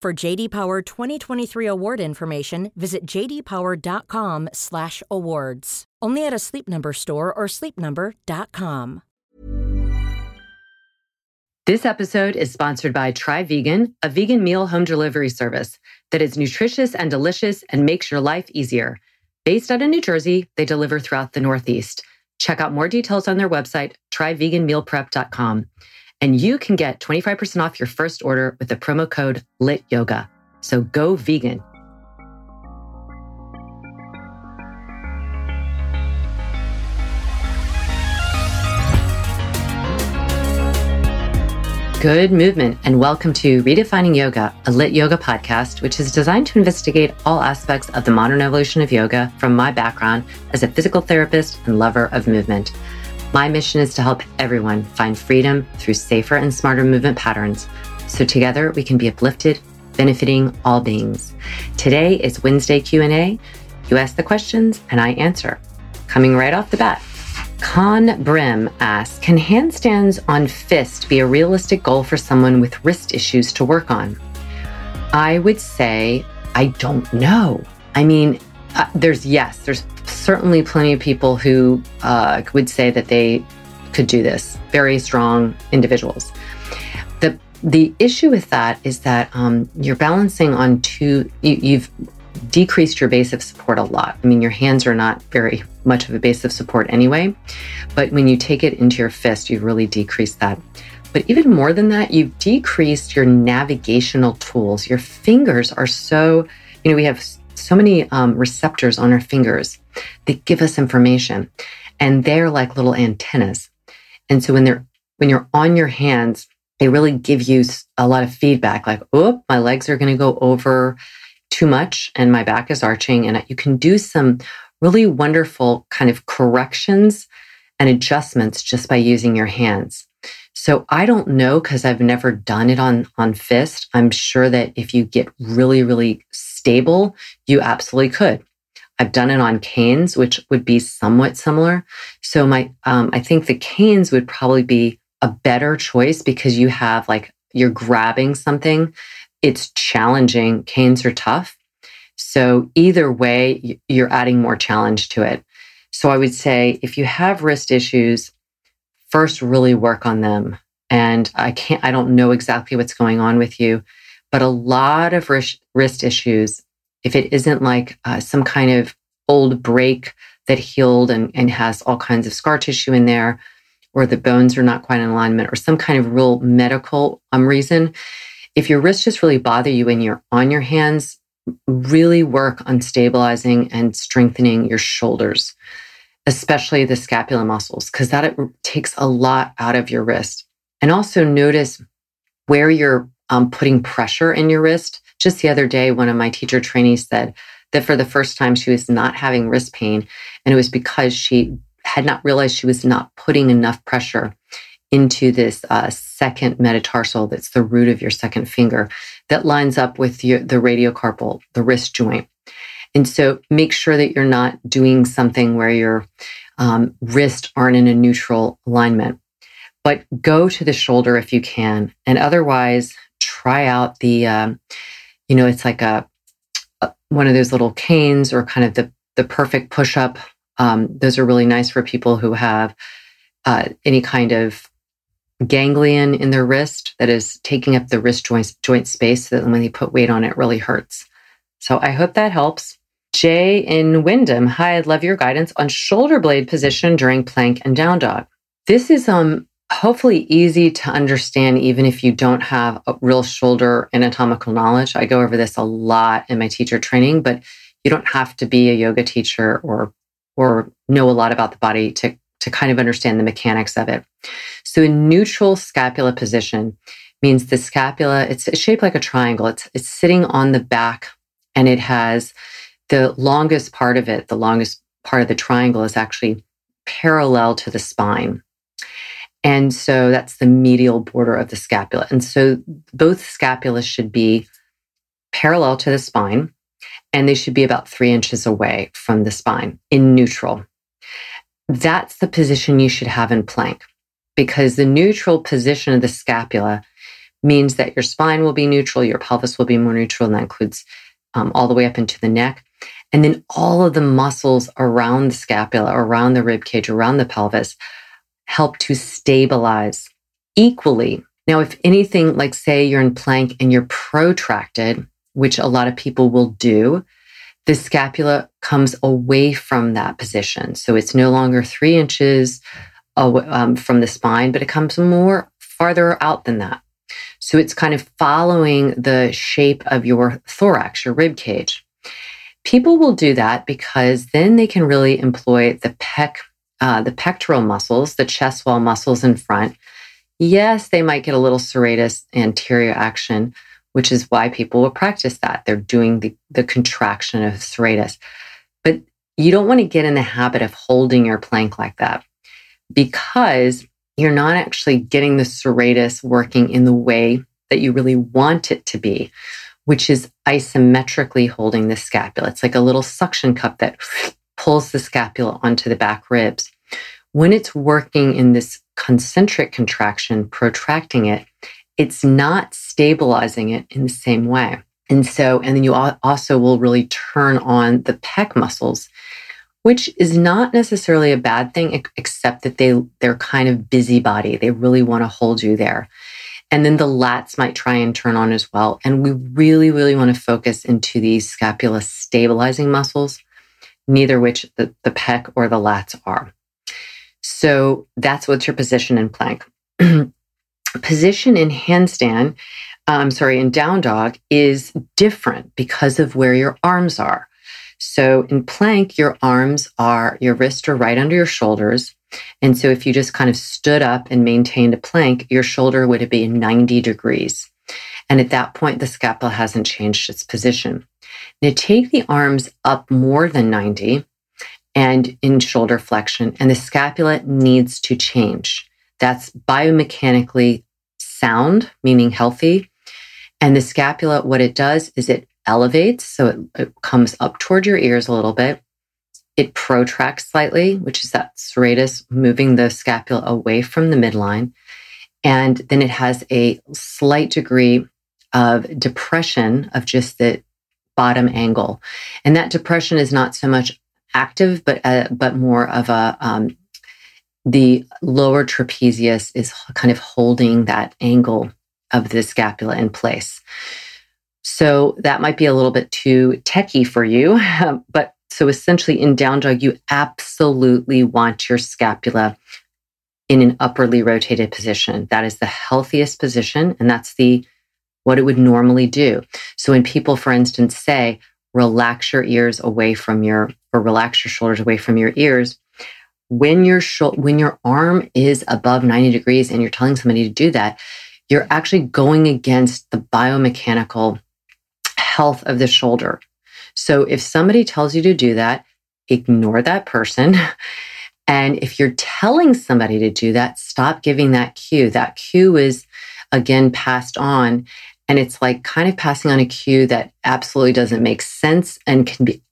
For JD Power 2023 award information, visit jdpower.com/awards. Only at a Sleep Number store or sleepnumber.com. This episode is sponsored by Try Vegan, a vegan meal home delivery service that is nutritious and delicious and makes your life easier. Based out of New Jersey, they deliver throughout the Northeast. Check out more details on their website, tryveganmealprep.com. And you can get 25% off your first order with the promo code LYT YOGA. So go vegan. Good movement, and welcome to Redefining Yoga, a LYT yoga podcast, which is designed to investigate all aspects of the modern evolution of yoga from my background as a physical therapist and lover of movement. My mission is to help everyone find freedom through safer and smarter movement patterns so together we can be uplifted, benefiting all beings. Today is Wednesday Q&A. You ask the questions and I answer. Coming right off the bat. Con Brim asks Can handstands on fist be a realistic goal for someone with wrist issues to work on? I would say, I don't know. I mean, uh, there's yes, there's certainly plenty of people who uh, would say that they could do this, very strong individuals. The, the issue with that is that um, you're balancing on two, you, you've decreased your base of support a lot. I mean, your hands are not very much of a base of support anyway, but when you take it into your fist, you really decrease that. But even more than that, you've decreased your navigational tools. Your fingers are so, you know, we have so many um, receptors on our fingers that give us information, and they're like little antennas. And so when they're when you're on your hands, they really give you a lot of feedback, like, "Oh, my legs are going to go over too much and my back is arching. And you can do some really wonderful kind of corrections and adjustments just by using your hands. So I don't know because I've never done it on, on fist. I'm sure that if you get really, really stable, you absolutely could. I've done it on canes, which would be somewhat similar. So my, um, I think the canes would probably be a better choice because you have like, you're grabbing something it's challenging. Canes are tough. So either way, you're adding more challenge to it. So I would say if you have wrist issues, first really work on them. And I can't, I don't know exactly what's going on with you, but a lot of wrist, wrist issues, if it isn't like uh, some kind of old break that healed and, and has all kinds of scar tissue in there, or the bones are not quite in alignment, or some kind of real medical um, reason, if your wrists just really bother you and you're on your hands, really work on stabilizing and strengthening your shoulders, especially the scapula muscles, because that takes a lot out of your wrist. And also notice where you're um, putting pressure in your wrist. Just the other day, one of my teacher trainees said that for the first time she was not having wrist pain, and it was because she had not realized she was not putting enough pressure into this uh, second metatarsal that's the root of your second finger that lines up with your, the radiocarpal, the wrist joint. And so make sure that you're not doing something where your um, wrists aren't in a neutral alignment. But go to the shoulder if you can. And otherwise, try out the, um, you know, it's like a, a, one of those little canes or kind of the, the perfect push up. Um, those are really nice for people who have uh, any kind of ganglion in their wrist that is taking up the wrist joint, joint space so that when they put weight on it, really hurts. So I hope that helps. Jay in Wyndham, hi, I'd love your guidance on shoulder blade position during plank and down dog. This is um hopefully easy to understand even if you don't have a real shoulder anatomical knowledge. I go over this a lot in my teacher training, but you don't have to be a yoga teacher or or know a lot about the body to to kind of understand the mechanics of it. So a neutral scapula position means the scapula, it's shaped like a triangle. It's, it's sitting on the back and it has the longest part of it, the longest part of the triangle is actually parallel to the spine. And so that's the medial border of the scapula. And so both scapulas should be parallel to the spine and they should be about three inches away from the spine in neutral. That's the position you should have in plank because the neutral position of the scapula means that your spine will be neutral, your pelvis will be more neutral, and that includes um, all the way up into the neck. And then all of the muscles around the scapula, around the rib cage, around the pelvis help to stabilize equally. Now, if anything, like say you're in plank and you're protracted, which a lot of people will do, the scapula comes away from that position. So it's no longer three inches away, um, from the spine, but it comes more farther out than that. So it's kind of following the shape of your thorax, your rib cage. People will do that because then they can really employ the pec, uh, the pectoral muscles, the chest wall muscles in front. Yes, they might get a little serratus anterior action, which is why people will practice that. They're doing the, the contraction of serratus. But you don't want to get in the habit of holding your plank like that because you're not actually getting the serratus working in the way that you really want it to be, which is isometrically holding the scapula. It's like a little suction cup that pulls the scapula onto the back ribs. When it's working in this concentric contraction, protracting it, it's not stabilizing it in the same way. And so, and then you also will really turn on the pec muscles, which is not necessarily a bad thing, except that they, they're kind of busybody. They really want to hold you there. And then the lats might try and turn on as well. And we really, really want to focus into these scapula stabilizing muscles, neither which the, the pec or the lats are. So that's what's your position in plank. position in handstand, I'm um, sorry, in down dog is different because of where your arms are. So in plank, your arms are, your wrists are right under your shoulders. And so if you just kind of stood up and maintained a plank, your shoulder would be 90 degrees. And at that point, the scapula hasn't changed its position. Now take the arms up more than 90 and in shoulder flexion, and the scapula needs to change. That's biomechanically sound, meaning healthy. And the scapula, what it does is it elevates. So it, it comes up toward your ears a little bit. It protracts slightly, which is that serratus moving the scapula away from the midline. And then it has a slight degree of depression of just the bottom angle. And that depression is not so much active, but uh, but more of a um, the lower trapezius is kind of holding that angle of the scapula in place. So that might be a little bit too techy for you, but so essentially in down dog, you absolutely want your scapula in an upperly rotated position. That is the healthiest position. And that's the, what it would normally do. So when people, for instance, say, relax your ears away from your, or relax your shoulders away from your ears, when your sh- when your arm is above 90 degrees and you're telling somebody to do that, you're actually going against the biomechanical health of the shoulder. So if somebody tells you to do that, ignore that person. And if you're telling somebody to do that, stop giving that cue. That cue is again passed on. And it's like kind of passing on a cue that absolutely doesn't make sense and can be,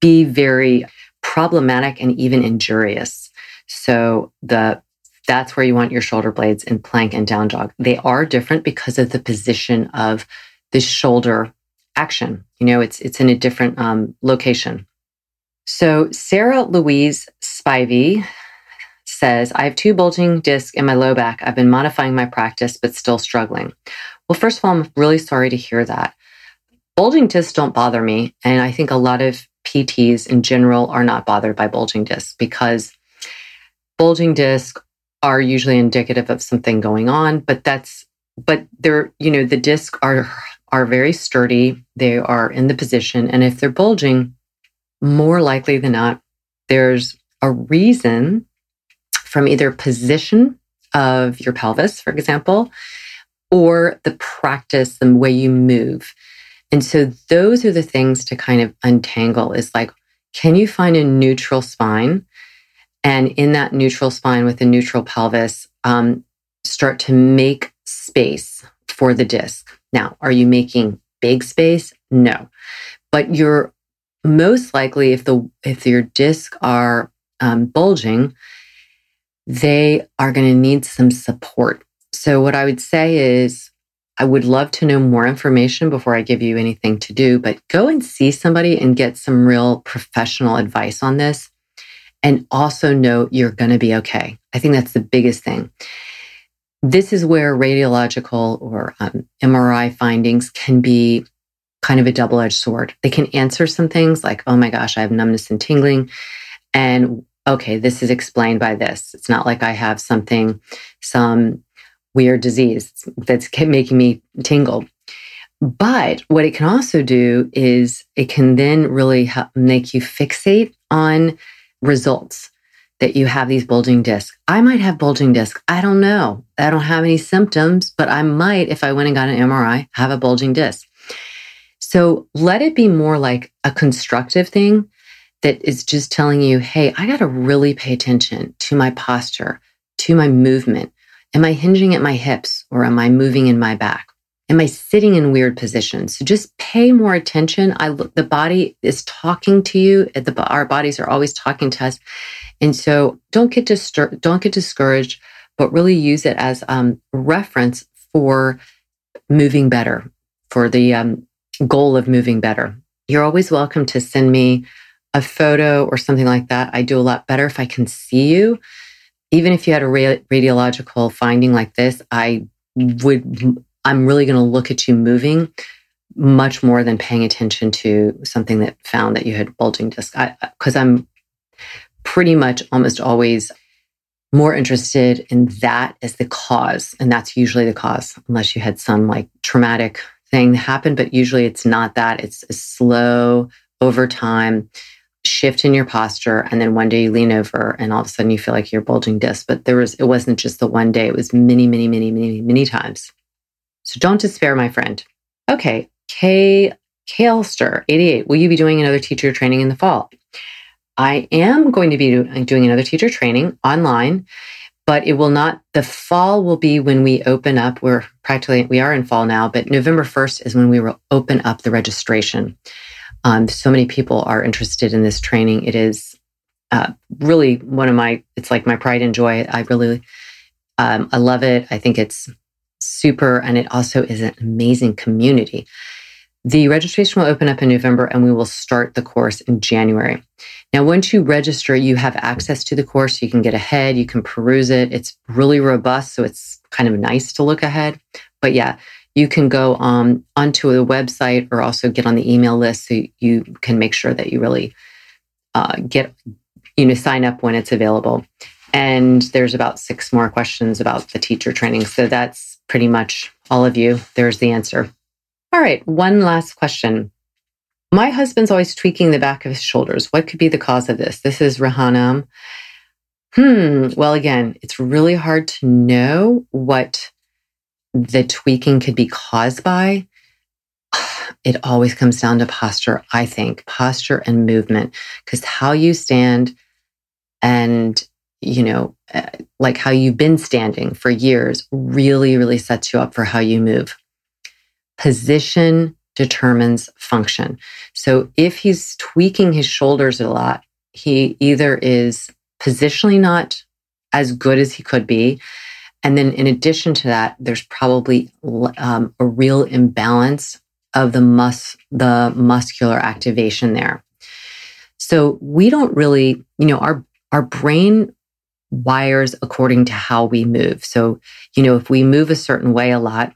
be very problematic and even injurious. So the that's where you want your shoulder blades in plank and down dog. They are different because of the position of the shoulder action. You know, it's it's in a different um, location. So Sarah Louise Spivey says, I have two bulging discs in my low back. I've been modifying my practice, but still struggling. Well, first of all, I'm really sorry to hear that. Bulging discs don't bother me. And I think a lot of PTs in general are not bothered by bulging discs because bulging discs are usually indicative of something going on, but that's, but they're, you know, the discs are, are very sturdy. They are in the position. And if they're bulging, more likely than not, there's a reason from either position of your pelvis, for example, or the practice, the way you move. And so those are the things to kind of untangle is like, can you find a neutral spine? And in that neutral spine with a neutral pelvis, um, start to make space for the disc. Now, are you making big space? No. But you're most likely if the if your discs are um, bulging, they are going to need some support. So what I would say is I would love to know more information before I give you anything to do, but go and see somebody and get some real professional advice on this. And also know you're going to be okay. I think that's the biggest thing. This is where radiological or um, MRI findings can be kind of a double edged sword. They can answer some things like, oh my gosh, I have numbness and tingling. And okay, this is explained by this. It's not like I have something, some weird disease that's making me tingle. But what it can also do is it can then really help make you fixate on results that you have these bulging discs. I might have bulging discs. I don't know. I don't have any symptoms, but I might, if I went and got an MRI, have a bulging disc. So let it be more like a constructive thing that is just telling you, hey, I got to really pay attention to my posture, to my movement, Am I hinging at my hips or am I moving in my back? Am I sitting in weird positions? So just pay more attention. I look, the body is talking to you. The, our bodies are always talking to us. And so don't get don't get discouraged, but really use it as um, reference for moving better, for the um, goal of moving better. You're always welcome to send me a photo or something like that. I do a lot better if I can see you even if you had a radiological finding like this, I would, I'm really going to look at you moving much more than paying attention to something that found that you had bulging disc. Because I'm pretty much almost always more interested in that as the cause. And that's usually the cause, unless you had some like traumatic thing happen. But usually it's not that. It's a slow over time shift in your posture and then one day you lean over and all of a sudden you feel like you're bulging disc but there was it wasn't just the one day it was many many many many many times. So don't despair my friend. Okay k Kalester 88 will you be doing another teacher training in the fall? I am going to be doing another teacher training online but it will not the fall will be when we open up we're practically we are in fall now but november 1st is when we will open up the registration um, so many people are interested in this training. It is uh, really one of my, it's like my pride and joy. I really, um, I love it. I think it's super. And it also is an amazing community. The registration will open up in November and we will start the course in January. Now, once you register, you have access to the course. You can get ahead, you can peruse it. It's really robust. So it's kind of nice to look ahead. But yeah, you can go um, onto the website or also get on the email list so you can make sure that you really uh, get, you know, sign up when it's available. And there's about six more questions about the teacher training. So that's pretty much all of you. There's the answer. All right, one last question. My husband's always tweaking the back of his shoulders. What could be the cause of this? This is Rahanam. Hmm. Well, again, it's really hard to know what the tweaking could be caused by, it always comes down to posture, I think, posture and movement, because how you stand and, you know, uh, like how you've been standing for years really, really sets you up for how you move. Position determines function. So if he's tweaking his shoulders a lot, he either is positionally not as good as he could be and then in addition to that, there's probably um, a real imbalance of the mus the muscular activation there. So we don't really, you know, our our brain wires according to how we move. So, you know, if we move a certain way a lot,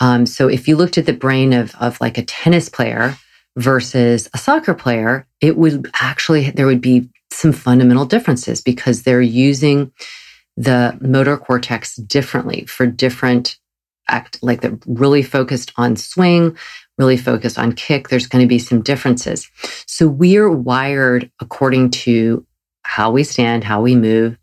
um, so if you looked at the brain of, of like a tennis player versus a soccer player, it would actually, there would be some fundamental differences because they're using the motor cortex differently for different act, like they're really focused on swing, really focused on kick. There's going to be some differences. So we're wired according to how we stand, how we move.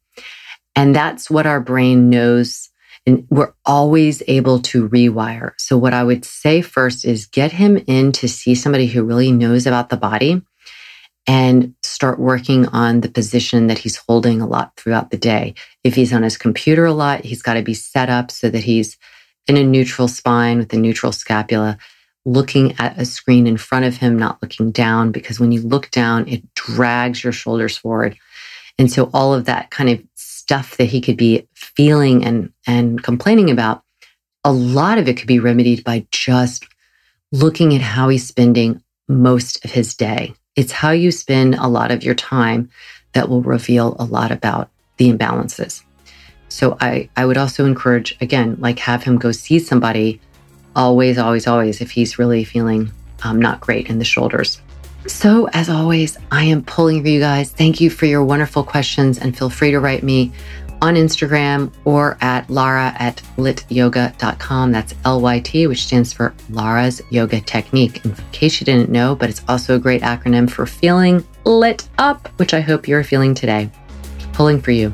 And that's what our brain knows. And we're always able to rewire. So what I would say first is get him in to see somebody who really knows about the body and start working on the position that he's holding a lot throughout the day. If he's on his computer a lot, he's got to be set up so that he's in a neutral spine with a neutral scapula, looking at a screen in front of him, not looking down, because when you look down, it drags your shoulders forward. And so all of that kind of stuff that he could be feeling and, and complaining about, a lot of it could be remedied by just looking at how he's spending most of his day it's how you spend a lot of your time that will reveal a lot about the imbalances. So I, I would also encourage, again, like have him go see somebody always, always, always if he's really feeling um, not great in the shoulders. So, as always, I am pulling for you guys. Thank you for your wonderful questions and feel free to write me on Instagram or at Lara at lytyoga.com. That's L Y T, which stands for Lara's Yoga Technique. In case you didn't know, but it's also a great acronym for feeling lit up, which I hope you're feeling today. Pulling for you.